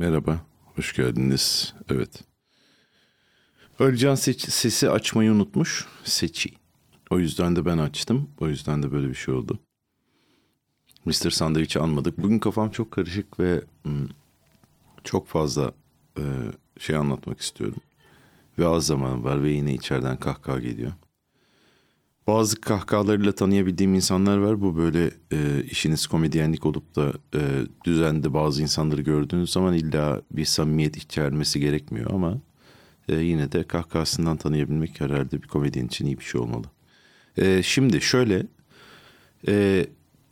Merhaba, hoş geldiniz. Evet. Alican seç- sesi açmayı unutmuş. Seçi. O yüzden de ben açtım. O yüzden de böyle bir şey oldu. Mr. Sandviç'i anmadık. Bugün kafam çok karışık ve çok fazla şey anlatmak istiyorum. Ve az zaman var ve yine içeriden kahkaha geliyor. Bazı kahkahalarıyla tanıyabildiğim insanlar var. Bu böyle e, işiniz komedyenlik olup da e, düzende bazı insanları gördüğünüz zaman illa bir samimiyet içermesi gerekmiyor ama e, yine de kahkahasından tanıyabilmek herhalde bir komedyen için iyi bir şey olmalı. E, şimdi şöyle e,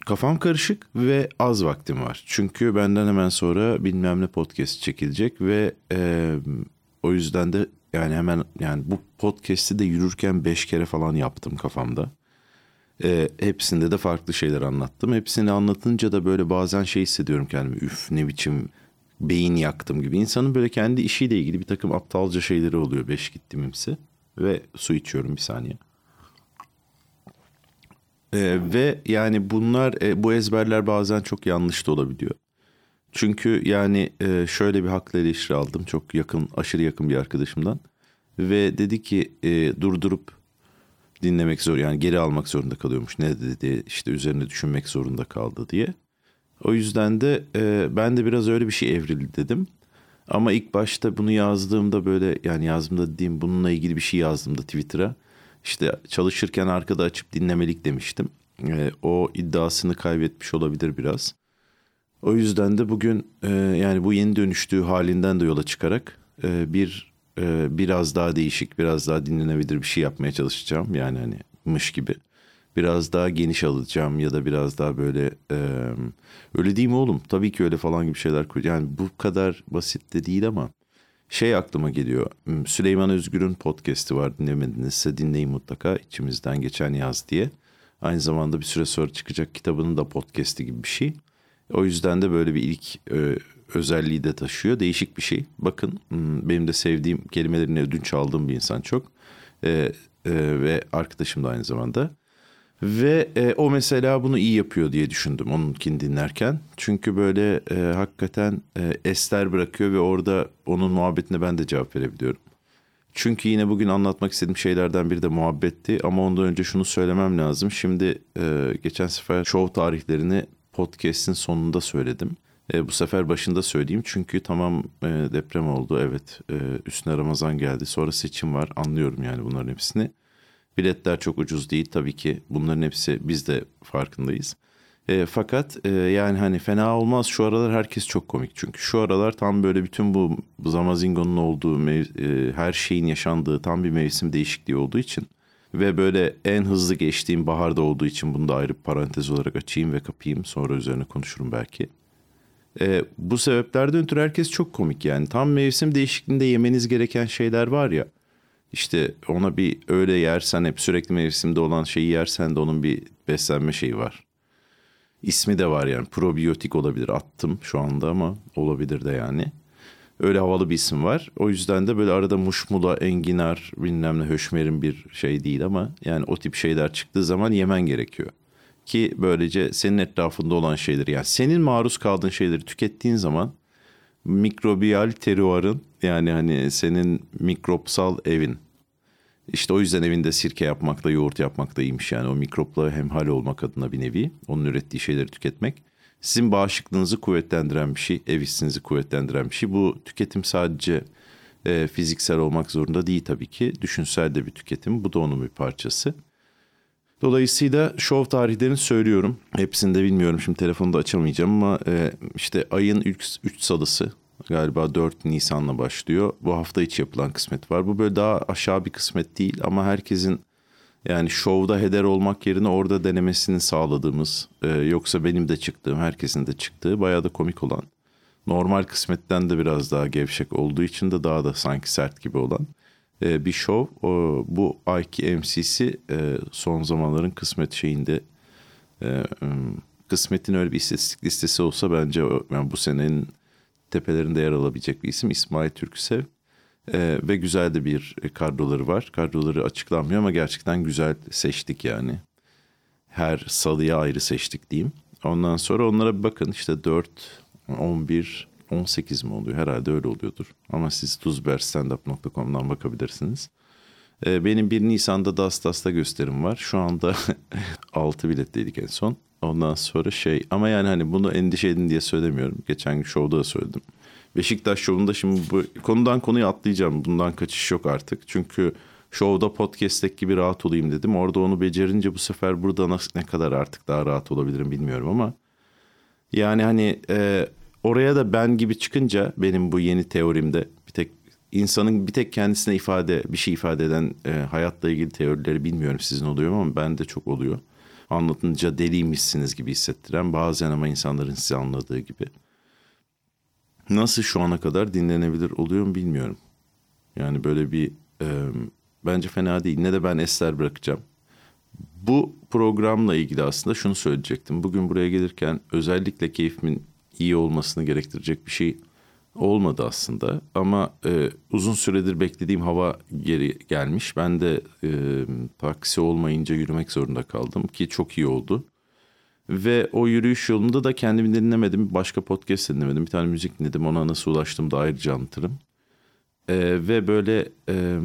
kafam karışık ve az vaktim var. Çünkü benden hemen sonra bilmem ne podcast çekilecek ve e, o yüzden de yani hemen yani bu podcast'i de yürürken beş kere falan yaptım kafamda. E, hepsinde de farklı şeyler anlattım. Hepsini anlatınca da böyle bazen şey hissediyorum kendimi. Üf ne biçim beyin yaktım gibi. İnsanın böyle kendi işiyle ilgili bir takım aptalca şeyleri oluyor beş gittimimsi. Ve su içiyorum bir saniye. Ee, ve yani bunlar e, bu ezberler bazen çok yanlış da olabiliyor. Çünkü yani e, şöyle bir haklı eleştiri aldım çok yakın aşırı yakın bir arkadaşımdan. Ve dedi ki e, durdurup dinlemek zor yani geri almak zorunda kalıyormuş. Ne dedi işte üzerine düşünmek zorunda kaldı diye. O yüzden de e, ben de biraz öyle bir şey evrildi dedim. Ama ilk başta bunu yazdığımda böyle yani yazdığımda dediğim bununla ilgili bir şey yazdığımda Twitter'a. İşte çalışırken arkada açıp dinlemelik demiştim. E, o iddiasını kaybetmiş olabilir biraz. O yüzden de bugün e, yani bu yeni dönüştüğü halinden de yola çıkarak e, bir e, biraz daha değişik, biraz daha dinlenebilir bir şey yapmaya çalışacağım. Yani hani mış gibi. Biraz daha geniş alacağım ya da biraz daha böyle e, öyle değil mi oğlum? Tabii ki öyle falan gibi şeyler koy. Yani bu kadar basit de değil ama şey aklıma geliyor. Süleyman Özgür'ün podcast'i var dinlemedinizse dinleyin mutlaka. İçimizden geçen yaz diye. Aynı zamanda bir süre sonra çıkacak kitabının da podcast'i gibi bir şey. O yüzden de böyle bir ilk e, özelliği de taşıyor. Değişik bir şey. Bakın benim de sevdiğim kelimelerini ödünç aldığım bir insan çok. E, e, ve arkadaşım da aynı zamanda. Ve e, o mesela bunu iyi yapıyor diye düşündüm onunkini dinlerken. Çünkü böyle e, hakikaten e, ester bırakıyor ve orada onun muhabbetine ben de cevap verebiliyorum. Çünkü yine bugün anlatmak istediğim şeylerden biri de muhabbetti. Ama ondan önce şunu söylemem lazım. Şimdi e, geçen sefer show tarihlerini podcast'in sonunda söyledim. E, bu sefer başında söyleyeyim çünkü tamam e, deprem oldu evet e, üstüne Ramazan geldi sonra seçim var anlıyorum yani bunların hepsini. Biletler çok ucuz değil tabii ki bunların hepsi biz de farkındayız. E, fakat e, yani hani fena olmaz şu aralar herkes çok komik çünkü şu aralar tam böyle bütün bu Zamazingo'nun olduğu mev- e, her şeyin yaşandığı tam bir mevsim değişikliği olduğu için ve böyle en hızlı geçtiğim baharda olduğu için bunu da ayrı bir parantez olarak açayım ve kapayım. Sonra üzerine konuşurum belki. Ee, bu sebeplerden ötürü herkes çok komik yani. Tam mevsim değişikliğinde yemeniz gereken şeyler var ya. İşte ona bir öyle yersen hep sürekli mevsimde olan şeyi yersen de onun bir beslenme şeyi var. İsmi de var yani probiyotik olabilir attım şu anda ama olabilir de yani. Öyle havalı bir isim var. O yüzden de böyle arada muşmula, enginar, bilmem ne höşmerin bir şey değil ama yani o tip şeyler çıktığı zaman yemen gerekiyor. Ki böylece senin etrafında olan şeyleri yani senin maruz kaldığın şeyleri tükettiğin zaman mikrobiyal teruarın yani hani senin mikropsal evin işte o yüzden evinde sirke yapmakla yoğurt yapmak iyiymiş yani o mikropla hemhal olmak adına bir nevi onun ürettiği şeyleri tüketmek sizin bağışıklığınızı kuvvetlendiren bir şey, ev hissinizi kuvvetlendiren bir şey. Bu tüketim sadece e, fiziksel olmak zorunda değil tabii ki. Düşünsel de bir tüketim. Bu da onun bir parçası. Dolayısıyla şov tarihlerini söylüyorum. Hepsini de bilmiyorum. Şimdi telefonu da açamayacağım ama e, işte ayın 3 salısı galiba 4 Nisan'la başlıyor. Bu hafta içi yapılan kısmet var. Bu böyle daha aşağı bir kısmet değil ama herkesin yani şovda heder olmak yerine orada denemesini sağladığımız e, yoksa benim de çıktığım herkesin de çıktığı bayağı da komik olan normal kısmetten de biraz daha gevşek olduğu için de daha da sanki sert gibi olan e, bir şov. O, bu ayki MC'si e, son zamanların kısmet şeyinde e, kısmetin öyle bir istatistik listesi olsa bence yani bu senenin tepelerinde yer alabilecek bir isim İsmail Türksev. Ee, ve güzel de bir kadroları var. Kadroları açıklanmıyor ama gerçekten güzel seçtik yani. Her salıya ayrı seçtik diyeyim. Ondan sonra onlara bir bakın işte 4, 11, 18 mi oluyor? Herhalde öyle oluyordur. Ama siz tuzberstandup.com'dan bakabilirsiniz. Ee, benim 1 Nisan'da Dastas'ta gösterim var. Şu anda 6 biletteydik en son. Ondan sonra şey ama yani hani bunu endişe edin diye söylemiyorum. Geçen gün şovda da söyledim. Beşiktaş şovunda şimdi bu konudan konuya atlayacağım. Bundan kaçış yok artık. Çünkü şovda podcast'teki gibi rahat olayım dedim. Orada onu becerince bu sefer burada nasıl ne kadar artık daha rahat olabilirim bilmiyorum ama yani hani e, oraya da ben gibi çıkınca benim bu yeni teorimde bir tek insanın bir tek kendisine ifade bir şey ifade eden e, hayatla ilgili teorileri bilmiyorum sizin oluyor mu ama ben de çok oluyor. Anlatınca deliymişsiniz gibi hissettiren bazen ama insanların sizi anladığı gibi. Nasıl şu ana kadar dinlenebilir oluyor mu bilmiyorum. Yani böyle bir e, bence fena değil. Ne de ben eser bırakacağım. Bu programla ilgili aslında şunu söyleyecektim. Bugün buraya gelirken özellikle keyfimin iyi olmasını gerektirecek bir şey olmadı aslında. Ama e, uzun süredir beklediğim hava geri gelmiş. Ben de e, taksi olmayınca yürümek zorunda kaldım ki çok iyi oldu. Ve o yürüyüş yolunda da kendimi dinlemedim. Başka podcast dinlemedim. Bir tane müzik dinledim. Ona nasıl ulaştım da ayrıca anlatırım. E, ve böyle e,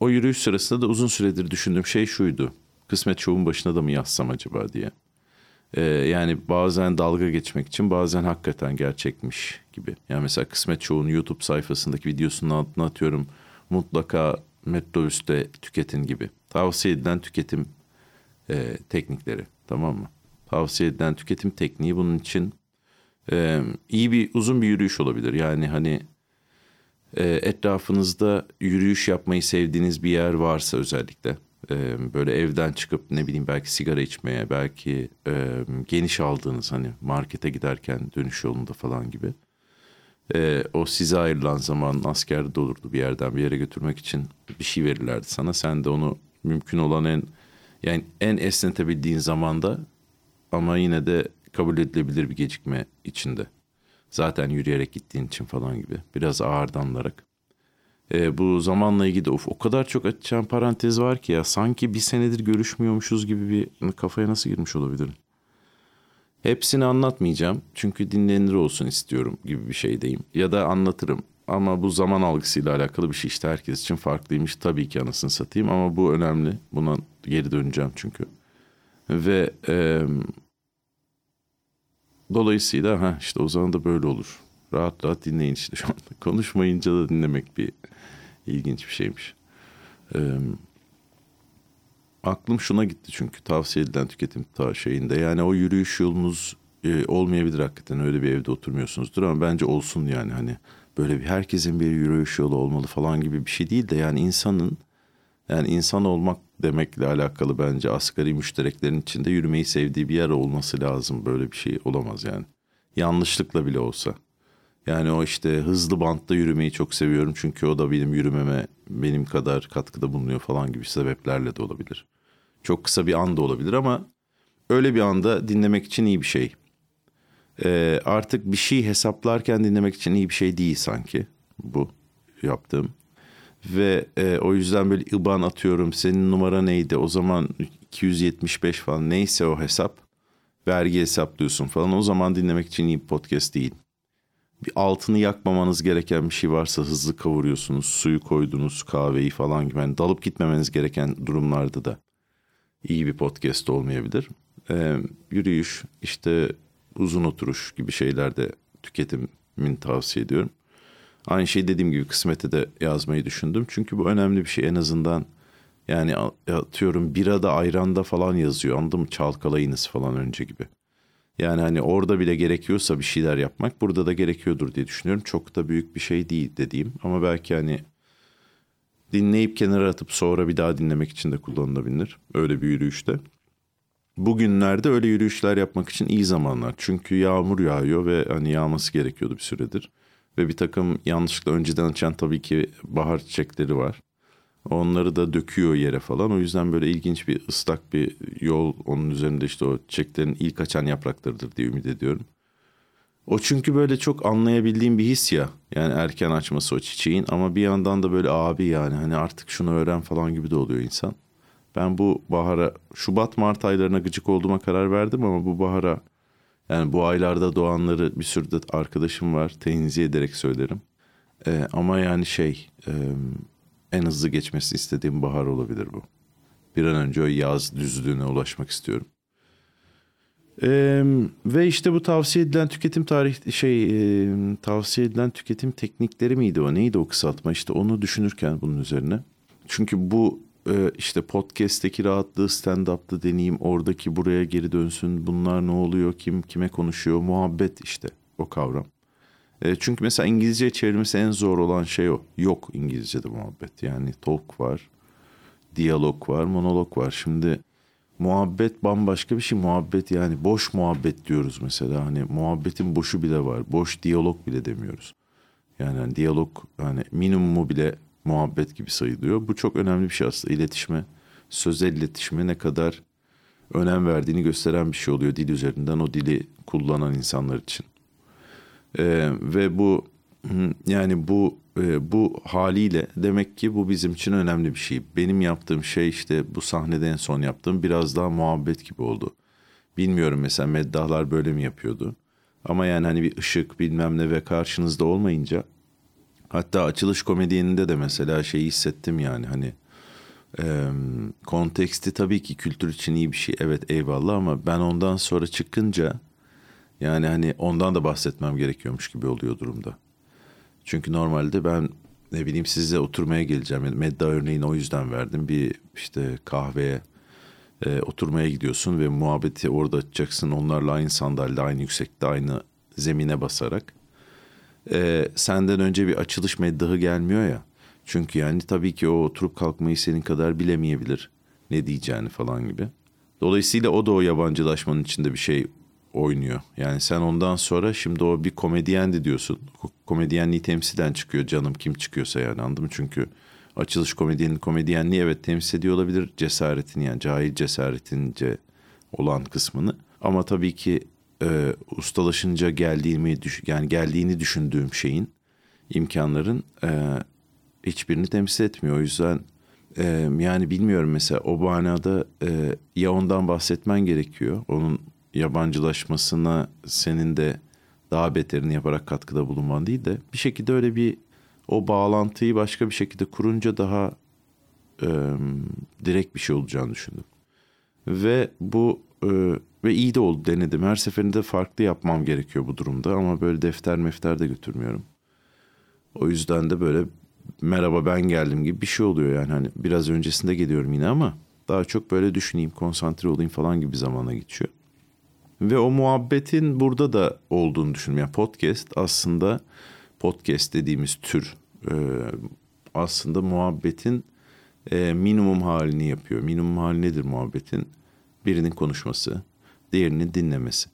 o yürüyüş sırasında da uzun süredir düşündüğüm şey şuydu. Kısmet Show'un başına da mı yazsam acaba diye. Ee, yani bazen dalga geçmek için bazen hakikaten gerçekmiş gibi. Yani mesela Kısmet Show'un YouTube sayfasındaki videosunun altına atıyorum. Mutlaka metrobüste tüketin gibi. Tavsiye edilen tüketim e, teknikleri tamam mı? Tavsiye edilen tüketim tekniği bunun için e, iyi bir uzun bir yürüyüş olabilir. Yani hani e, etrafınızda yürüyüş yapmayı sevdiğiniz bir yer varsa özellikle e, böyle evden çıkıp ne bileyim belki sigara içmeye belki e, geniş aldığınız hani markete giderken dönüş yolunda falan gibi e, o size ayrılan zaman askerde de olurdu bir yerden bir yere götürmek için bir şey verirlerdi sana sen de onu mümkün olan en yani en esnetebildiğin zamanda ama yine de kabul edilebilir bir gecikme içinde. Zaten yürüyerek gittiğin için falan gibi. Biraz ağırdanlarak. E, bu zamanla ilgili of, o kadar çok açacağım parantez var ki ya. Sanki bir senedir görüşmüyormuşuz gibi bir kafaya nasıl girmiş olabilirim? Hepsini anlatmayacağım. Çünkü dinlenir olsun istiyorum gibi bir şeydeyim. Ya da anlatırım. Ama bu zaman algısıyla alakalı bir şey işte herkes için farklıymış. Tabii ki anasını satayım ama bu önemli. Buna geri döneceğim çünkü. Ve e, dolayısıyla ha işte o zaman da böyle olur. Rahat rahat dinleyin işte şu anda. Konuşmayınca da dinlemek bir ilginç bir şeymiş. Ee, aklım şuna gitti çünkü tavsiye edilen tüketim ta şeyinde. Yani o yürüyüş yolunuz e, olmayabilir hakikaten öyle bir evde oturmuyorsunuzdur ama bence olsun yani hani böyle bir herkesin bir yürüyüş yolu olmalı falan gibi bir şey değil de yani insanın yani insan olmak demekle alakalı bence asgari müştereklerin içinde yürümeyi sevdiği bir yer olması lazım. Böyle bir şey olamaz yani. Yanlışlıkla bile olsa. Yani o işte hızlı bantta yürümeyi çok seviyorum. Çünkü o da benim yürümeme benim kadar katkıda bulunuyor falan gibi sebeplerle de olabilir. Çok kısa bir anda olabilir ama öyle bir anda dinlemek için iyi bir şey. Ee, artık bir şey hesaplarken dinlemek için iyi bir şey değil sanki bu yaptığım. Ve e, o yüzden böyle IBAN atıyorum. Senin numara neydi? O zaman 275 falan neyse o hesap. Vergi hesaplıyorsun falan. O zaman dinlemek için iyi bir podcast değil. Bir altını yakmamanız gereken bir şey varsa hızlı kavuruyorsunuz. Suyu koydunuz, kahveyi falan gibi. Yani dalıp gitmemeniz gereken durumlarda da iyi bir podcast olmayabilir. E, yürüyüş, işte uzun oturuş gibi şeylerde tüketimin tavsiye ediyorum. Aynı şey dediğim gibi kısmete de yazmayı düşündüm. Çünkü bu önemli bir şey en azından yani atıyorum birada ayranda falan yazıyor anladın mı çalkalayınız falan önce gibi. Yani hani orada bile gerekiyorsa bir şeyler yapmak burada da gerekiyordur diye düşünüyorum. Çok da büyük bir şey değil dediğim ama belki hani dinleyip kenara atıp sonra bir daha dinlemek için de kullanılabilir. Öyle bir yürüyüşte. Bugünlerde öyle yürüyüşler yapmak için iyi zamanlar. Çünkü yağmur yağıyor ve hani yağması gerekiyordu bir süredir. Ve bir takım yanlışlıkla önceden açan tabii ki bahar çiçekleri var. Onları da döküyor yere falan. O yüzden böyle ilginç bir ıslak bir yol onun üzerinde işte o çiçeklerin ilk açan yapraklarıdır diye ümit ediyorum. O çünkü böyle çok anlayabildiğim bir his ya. Yani erken açması o çiçeğin ama bir yandan da böyle abi yani hani artık şunu öğren falan gibi de oluyor insan. Ben bu bahara Şubat Mart aylarına gıcık olduğuma karar verdim ama bu bahara Yani bu aylarda doğanları bir sürü de arkadaşım var. Tenzih ederek söylerim. Ee, ama yani şey e, en hızlı geçmesini istediğim bahar olabilir bu. Bir an önce o yaz düzlüğüne ulaşmak istiyorum. Ee, ve işte bu tavsiye edilen tüketim tarih şey e, tavsiye edilen tüketim teknikleri miydi o neydi o kısaltma işte onu düşünürken bunun üzerine. Çünkü bu e, işte podcast'teki rahatlığı stand-up'ta deneyeyim oradaki buraya geri dönsün bunlar ne oluyor kim kime konuşuyor muhabbet işte o kavram. E, çünkü mesela İngilizce çevirmesi en zor olan şey o. Yok İngilizce'de muhabbet yani talk var, diyalog var, monolog var. Şimdi muhabbet bambaşka bir şey. Muhabbet yani boş muhabbet diyoruz mesela. Hani muhabbetin boşu bile var. Boş diyalog bile demiyoruz. Yani hani diyalog hani minimumu bile muhabbet gibi sayılıyor. Bu çok önemli bir şey aslında. İletişime, sözel iletişime ne kadar önem verdiğini gösteren bir şey oluyor dil üzerinden o dili kullanan insanlar için. Ee, ve bu yani bu e, bu haliyle demek ki bu bizim için önemli bir şey. Benim yaptığım şey işte bu sahnede en son yaptığım biraz daha muhabbet gibi oldu. Bilmiyorum mesela meddahlar böyle mi yapıyordu. Ama yani hani bir ışık bilmem ne ve karşınızda olmayınca hatta açılış komedyeninde de mesela şeyi hissettim yani hani e, konteksti tabii ki kültür için iyi bir şey evet eyvallah ama ben ondan sonra çıkınca yani hani ondan da bahsetmem gerekiyormuş gibi oluyor durumda. Çünkü normalde ben ne bileyim sizle oturmaya geleceğim. Yani Medda örneğini o yüzden verdim. Bir işte kahveye e, oturmaya gidiyorsun ve muhabbeti orada açacaksın. Onlarla aynı sandalyede, aynı yüksekte, aynı zemine basarak. E, senden önce bir açılış meddahı gelmiyor ya. Çünkü yani tabii ki o oturup kalkmayı senin kadar bilemeyebilir. Ne diyeceğini falan gibi. Dolayısıyla o da o yabancılaşmanın içinde bir şey oynuyor. Yani sen ondan sonra şimdi o bir komedyendi diyorsun. Komedyenliği temsilen çıkıyor canım kim çıkıyorsa yani anladın mı? Çünkü açılış komedyenin komedyenliği evet temsil ediyor olabilir cesaretini yani cahil cesaretince olan kısmını. Ama tabii ki e, ustalaşınca geldiğimi yani geldiğini düşündüğüm şeyin imkanların e, hiçbirini temsil etmiyor. O yüzden e, yani bilmiyorum mesela o manada e, ya ondan bahsetmen gerekiyor. Onun yabancılaşmasına senin de daha beterini yaparak katkıda bulunman değil de bir şekilde öyle bir o bağlantıyı başka bir şekilde kurunca daha e, direkt bir şey olacağını düşündüm. Ve bu e, ve iyi de oldu denedim. Her seferinde farklı yapmam gerekiyor bu durumda ama böyle defter mefter de götürmüyorum. O yüzden de böyle merhaba ben geldim gibi bir şey oluyor yani hani biraz öncesinde geliyorum yine ama daha çok böyle düşüneyim, konsantre olayım falan gibi zamana geçiyor. Ve o muhabbetin burada da olduğunu düşünüyorum. Yani podcast aslında podcast dediğimiz tür e, aslında muhabbetin e, minimum halini yapıyor. Minimum hali nedir muhabbetin? Birinin konuşması, diğerinin dinlemesi.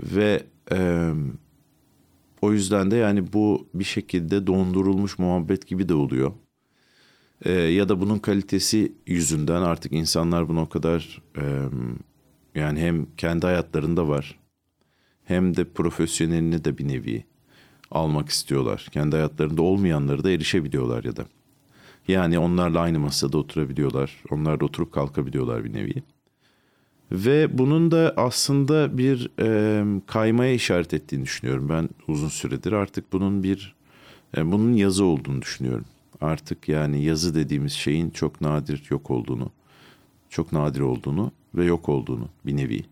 Ve e, o yüzden de yani bu bir şekilde dondurulmuş muhabbet gibi de oluyor. E, ya da bunun kalitesi yüzünden artık insanlar bunu o kadar e, yani hem kendi hayatlarında var hem de profesyonelini de bir nevi almak istiyorlar. Kendi hayatlarında olmayanları da erişebiliyorlar ya da. Yani onlarla aynı masada oturabiliyorlar. Onlar da oturup kalkabiliyorlar bir nevi. Ve bunun da aslında bir e, kaymaya işaret ettiğini düşünüyorum ben uzun süredir. Artık bunun bir e, bunun yazı olduğunu düşünüyorum. Artık yani yazı dediğimiz şeyin çok nadir yok olduğunu, çok nadir olduğunu ve yok olduğunu bir nevi.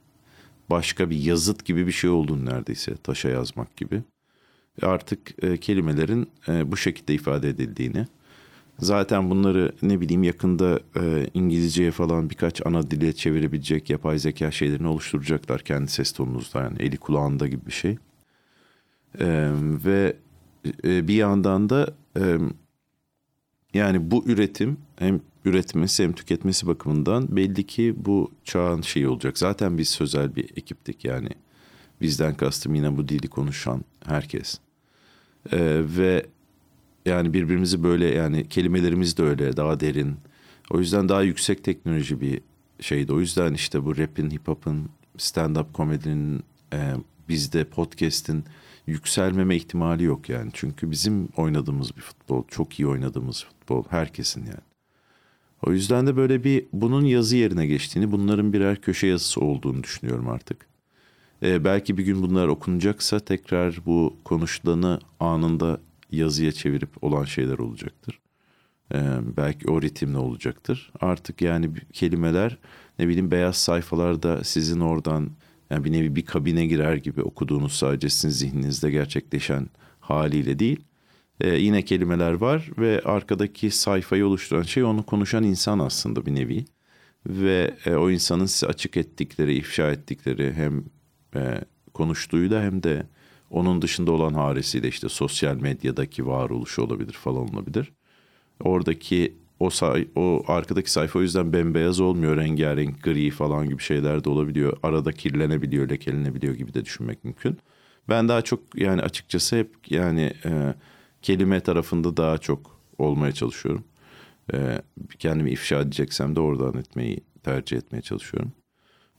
Başka bir yazıt gibi bir şey olduğunu neredeyse taşa yazmak gibi. Artık e, kelimelerin e, bu şekilde ifade edildiğini. Zaten bunları ne bileyim yakında e, İngilizceye falan birkaç ana dile çevirebilecek yapay zeka şeylerini oluşturacaklar kendi ses tonunuzda yani eli kulağında gibi bir şey. E, ve e, bir yandan da e, yani bu üretim hem üretmesi hem tüketmesi bakımından belli ki bu çağın şeyi olacak. Zaten biz sözel bir ekiptik yani. Bizden kastım yine bu dili konuşan herkes. Ee, ve yani birbirimizi böyle yani kelimelerimiz de öyle daha derin. O yüzden daha yüksek teknoloji bir şeydi. O yüzden işte bu rap'in, hip hop'ın, stand-up komedinin, e, bizde podcast'in yükselmeme ihtimali yok yani. Çünkü bizim oynadığımız bir futbol, çok iyi oynadığımız futbol herkesin yani. O yüzden de böyle bir bunun yazı yerine geçtiğini, bunların birer köşe yazısı olduğunu düşünüyorum artık. E, belki bir gün bunlar okunacaksa tekrar bu konuşulanı anında yazıya çevirip olan şeyler olacaktır. E, belki o ritimle olacaktır. Artık yani kelimeler ne bileyim beyaz sayfalarda sizin oradan yani bir nevi bir kabine girer gibi okuduğunuz sadece sizin zihninizde gerçekleşen haliyle değil. E, yine kelimeler var ve arkadaki sayfayı oluşturan şey onu konuşan insan aslında bir nevi. Ve e, o insanın size açık ettikleri, ifşa ettikleri hem e, konuştuğuyla hem de onun dışında olan harisiyle işte sosyal medyadaki varoluşu olabilir falan olabilir. Oradaki o say o arkadaki sayfa o yüzden bembeyaz olmuyor. Rengarenk, gri falan gibi şeyler de olabiliyor. Arada kirlenebiliyor, lekelenebiliyor gibi de düşünmek mümkün. Ben daha çok yani açıkçası hep yani e, kelime tarafında daha çok olmaya çalışıyorum. E, kendimi ifşa edeceksem de oradan etmeyi tercih etmeye çalışıyorum.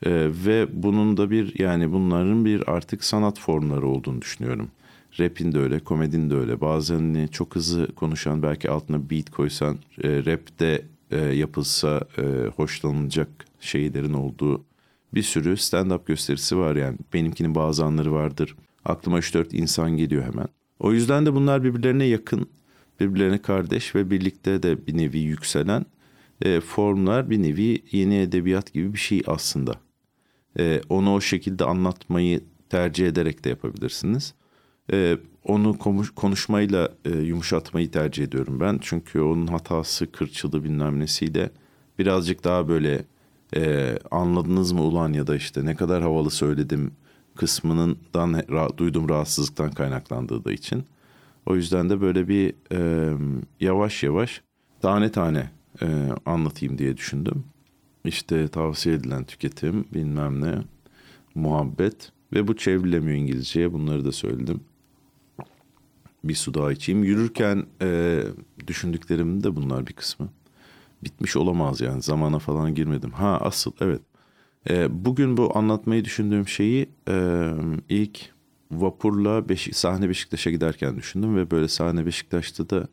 E, ve bunun da bir yani bunların bir artık sanat formları olduğunu düşünüyorum. Rap'in de öyle, komedin de öyle. Bazen çok hızlı konuşan belki altına beat koysan e, rap'te e, yapılsa e, hoşlanılacak şeylerin olduğu bir sürü stand-up gösterisi var yani. Benimkinin bazı anları vardır. Aklıma 3-4 insan geliyor hemen. O yüzden de bunlar birbirlerine yakın, birbirlerine kardeş ve birlikte de bir nevi yükselen e, formlar bir nevi yeni edebiyat gibi bir şey aslında. E, onu o şekilde anlatmayı tercih ederek de yapabilirsiniz. E, onu konuşmayla e, yumuşatmayı tercih ediyorum ben. Çünkü onun hatası, kırçılı bilmem nesiyle birazcık daha böyle e, anladınız mı ulan ya da işte ne kadar havalı söyledim kısmından ra- duyduğum rahatsızlıktan kaynaklandığı da için. O yüzden de böyle bir e, yavaş yavaş tane tane e, anlatayım diye düşündüm. İşte tavsiye edilen tüketim bilmem ne muhabbet ve bu çevrilemiyor İngilizceye bunları da söyledim. Bir su daha içeyim. Yürürken e, düşündüklerim de bunlar bir kısmı. Bitmiş olamaz yani zamana falan girmedim. Ha asıl evet e, bugün bu anlatmayı düşündüğüm şeyi e, ilk vapurla Beşik, sahne Beşiktaş'a giderken düşündüm ve böyle sahne Beşiktaş'ta da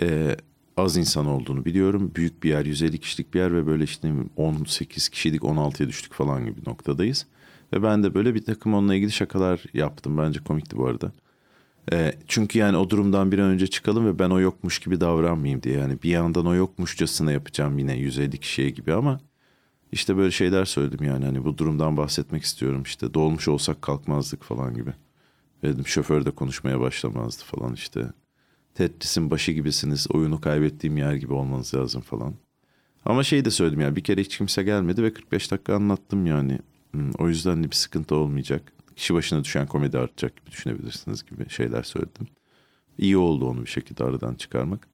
e, az insan olduğunu biliyorum. Büyük bir yer, 150 kişilik bir yer ve böyle işte 18 kişilik 16'ya düştük falan gibi noktadayız. Ve ben de böyle bir takım onunla ilgili şakalar yaptım. Bence komikti bu arada. E, çünkü yani o durumdan bir an önce çıkalım ve ben o yokmuş gibi davranmayayım diye. Yani bir yandan o yokmuşçasına yapacağım yine 150 kişiye gibi ama işte böyle şeyler söyledim yani hani bu durumdan bahsetmek istiyorum işte dolmuş olsak kalkmazdık falan gibi. Dedim şoför de konuşmaya başlamazdı falan işte. Tetris'in başı gibisiniz oyunu kaybettiğim yer gibi olmanız lazım falan. Ama şey de söyledim yani bir kere hiç kimse gelmedi ve 45 dakika anlattım yani. Hmm, o yüzden de bir sıkıntı olmayacak. Kişi başına düşen komedi artacak gibi düşünebilirsiniz gibi şeyler söyledim. İyi oldu onu bir şekilde aradan çıkarmak.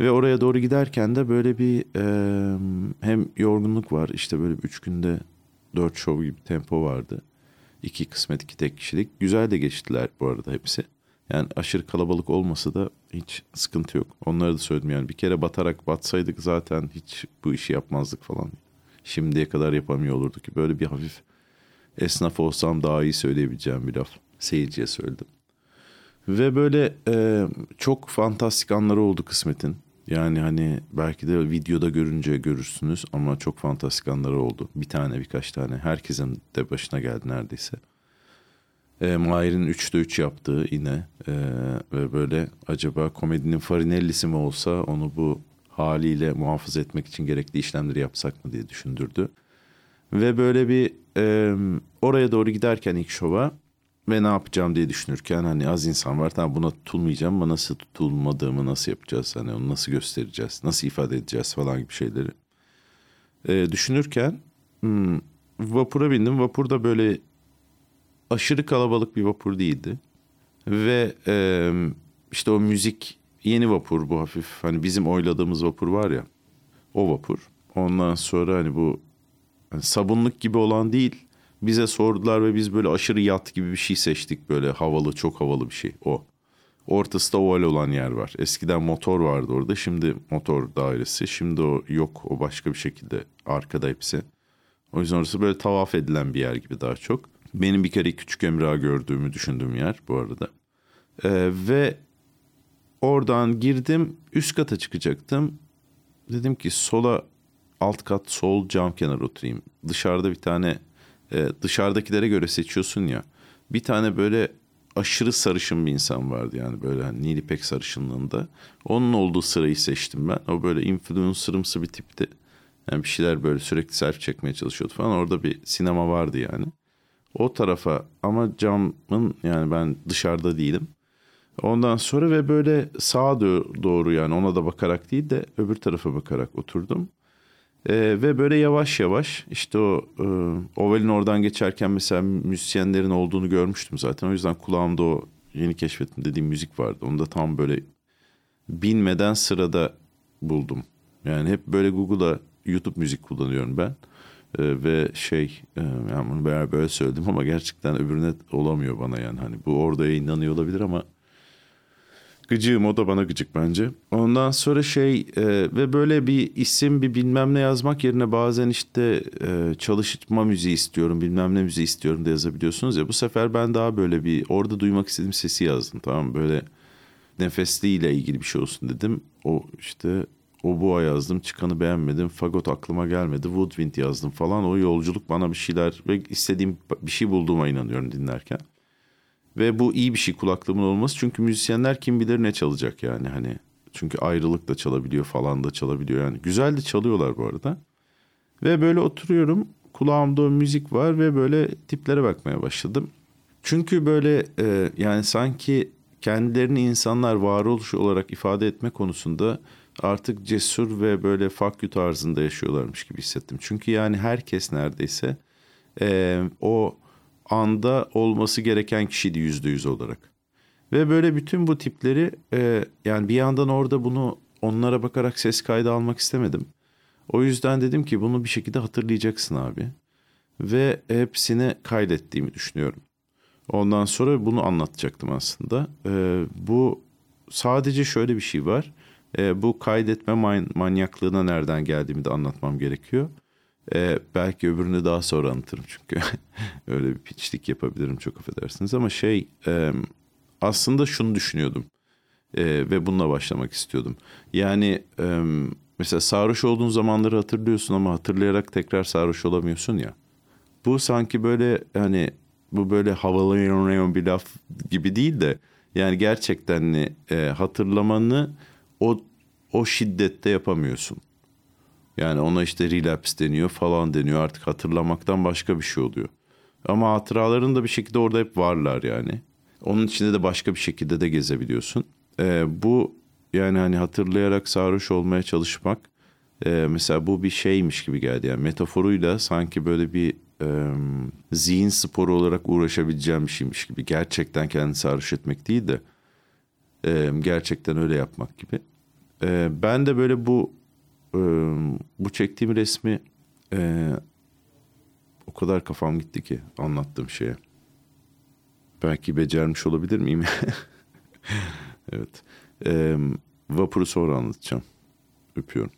Ve oraya doğru giderken de böyle bir e, hem yorgunluk var işte böyle üç günde dört show gibi tempo vardı. İki kısmet iki tek kişilik. Güzel de geçtiler bu arada hepsi. Yani aşırı kalabalık olmasa da hiç sıkıntı yok. Onları da söyledim yani bir kere batarak batsaydık zaten hiç bu işi yapmazdık falan. Şimdiye kadar yapamıyor olurduk ki böyle bir hafif esnaf olsam daha iyi söyleyebileceğim bir laf. Seyirciye söyledim. Ve böyle e, çok fantastik anları oldu kısmetin. Yani hani belki de videoda görünce görürsünüz ama çok fantastik anları oldu. Bir tane birkaç tane. Herkesin de başına geldi neredeyse. E, Mahir'in 3'te 3 yaptığı yine e, ve böyle acaba komedinin Farinelli'si mi olsa onu bu haliyle muhafaza etmek için gerekli işlemleri yapsak mı diye düşündürdü. Ve böyle bir e, oraya doğru giderken ilk şova ve ne yapacağım? diye düşünürken hani az insan var tamam buna tutulmayacağım ama nasıl tutulmadığımı nasıl yapacağız? Hani onu nasıl göstereceğiz? Nasıl ifade edeceğiz? falan gibi şeyleri ee, düşünürken hmm, vapura bindim. Vapur da böyle aşırı kalabalık bir vapur değildi ve e, işte o müzik yeni vapur bu hafif hani bizim oyladığımız vapur var ya o vapur ondan sonra hani bu hani sabunluk gibi olan değil bize sordular ve biz böyle aşırı yat gibi bir şey seçtik. Böyle havalı, çok havalı bir şey o. Ortası da oval olan yer var. Eskiden motor vardı orada. Şimdi motor dairesi. Şimdi o yok. O başka bir şekilde arkada hepsi. O yüzden orası böyle tavaf edilen bir yer gibi daha çok. Benim bir kere küçük Emrah gördüğümü düşündüğüm yer bu arada. Ee, ve oradan girdim. Üst kata çıkacaktım. Dedim ki sola alt kat sol cam kenar oturayım. Dışarıda bir tane e, dışarıdakilere göre seçiyorsun ya. Bir tane böyle aşırı sarışın bir insan vardı yani böyle hani Nilipek sarışınlığında. Onun olduğu sırayı seçtim ben. O böyle influencerımsı bir tipti. Yani bir şeyler böyle sürekli selfie çekmeye çalışıyordu falan. Orada bir sinema vardı yani. O tarafa ama camın yani ben dışarıda değilim. Ondan sonra ve böyle sağa doğru yani ona da bakarak değil de öbür tarafa bakarak oturdum. Ee, ve böyle yavaş yavaş işte o e, ovalin oradan geçerken mesela müzisyenlerin olduğunu görmüştüm zaten. O yüzden kulağımda o yeni keşfettim dediğim müzik vardı. Onu da tam böyle binmeden sırada buldum. Yani hep böyle Google'a YouTube müzik kullanıyorum ben. Ee, ve şey e, yani bunu böyle, böyle söyledim ama gerçekten öbürüne olamıyor bana yani. Hani bu orada yayınlanıyor olabilir ama Gıcığım o da bana gıcık bence. Ondan sonra şey e, ve böyle bir isim bir bilmem ne yazmak yerine bazen işte e, çalışma müziği istiyorum bilmem ne müziği istiyorum da yazabiliyorsunuz ya. Bu sefer ben daha böyle bir orada duymak istediğim sesi yazdım tamam Böyle nefesliyle ilgili bir şey olsun dedim. O işte o boğa yazdım çıkanı beğenmedim. Fagot aklıma gelmedi. Woodwind yazdım falan. O yolculuk bana bir şeyler ve istediğim bir şey bulduğuma inanıyorum dinlerken. Ve bu iyi bir şey kulaklığımın olması. Çünkü müzisyenler kim bilir ne çalacak yani hani. Çünkü ayrılık da çalabiliyor falan da çalabiliyor yani. Güzel de çalıyorlar bu arada. Ve böyle oturuyorum. Kulağımda o müzik var ve böyle tiplere bakmaya başladım. Çünkü böyle e, yani sanki kendilerini insanlar varoluş olarak ifade etme konusunda artık cesur ve böyle you tarzında yaşıyorlarmış gibi hissettim. Çünkü yani herkes neredeyse e, o anda olması gereken kişiydi yüzde yüz olarak. Ve böyle bütün bu tipleri e, yani bir yandan orada bunu onlara bakarak ses kaydı almak istemedim. O yüzden dedim ki bunu bir şekilde hatırlayacaksın abi. Ve hepsini kaydettiğimi düşünüyorum. Ondan sonra bunu anlatacaktım aslında. E, bu sadece şöyle bir şey var. E, bu kaydetme man- manyaklığına nereden geldiğimi de anlatmam gerekiyor. Ee, belki öbürünü daha sonra anlatırım çünkü öyle bir piçlik yapabilirim çok affedersiniz ama şey e, aslında şunu düşünüyordum e, ve bununla başlamak istiyordum. Yani e, mesela sarhoş olduğun zamanları hatırlıyorsun ama hatırlayarak tekrar sarhoş olamıyorsun ya. Bu sanki böyle hani bu böyle havalı bir laf gibi değil de yani gerçekten e, hatırlamanı o o şiddette yapamıyorsun. Yani ona işte relapse deniyor falan deniyor artık hatırlamaktan başka bir şey oluyor. Ama hatıraların da bir şekilde orada hep varlar yani. Onun içinde de başka bir şekilde de gezebiliyorsun. Ee, bu yani hani hatırlayarak sarhoş olmaya çalışmak e, mesela bu bir şeymiş gibi geldi. Yani metaforuyla sanki böyle bir e, zihin sporu olarak uğraşabileceğim bir şeymiş gibi. Gerçekten kendini sarhoş etmek değil de e, gerçekten öyle yapmak gibi. E, ben de böyle bu e, bu çektiğim resmi e, o kadar kafam gitti ki anlattığım şeye. Belki becermiş olabilir miyim? evet. E, vapuru sonra anlatacağım. Öpüyorum.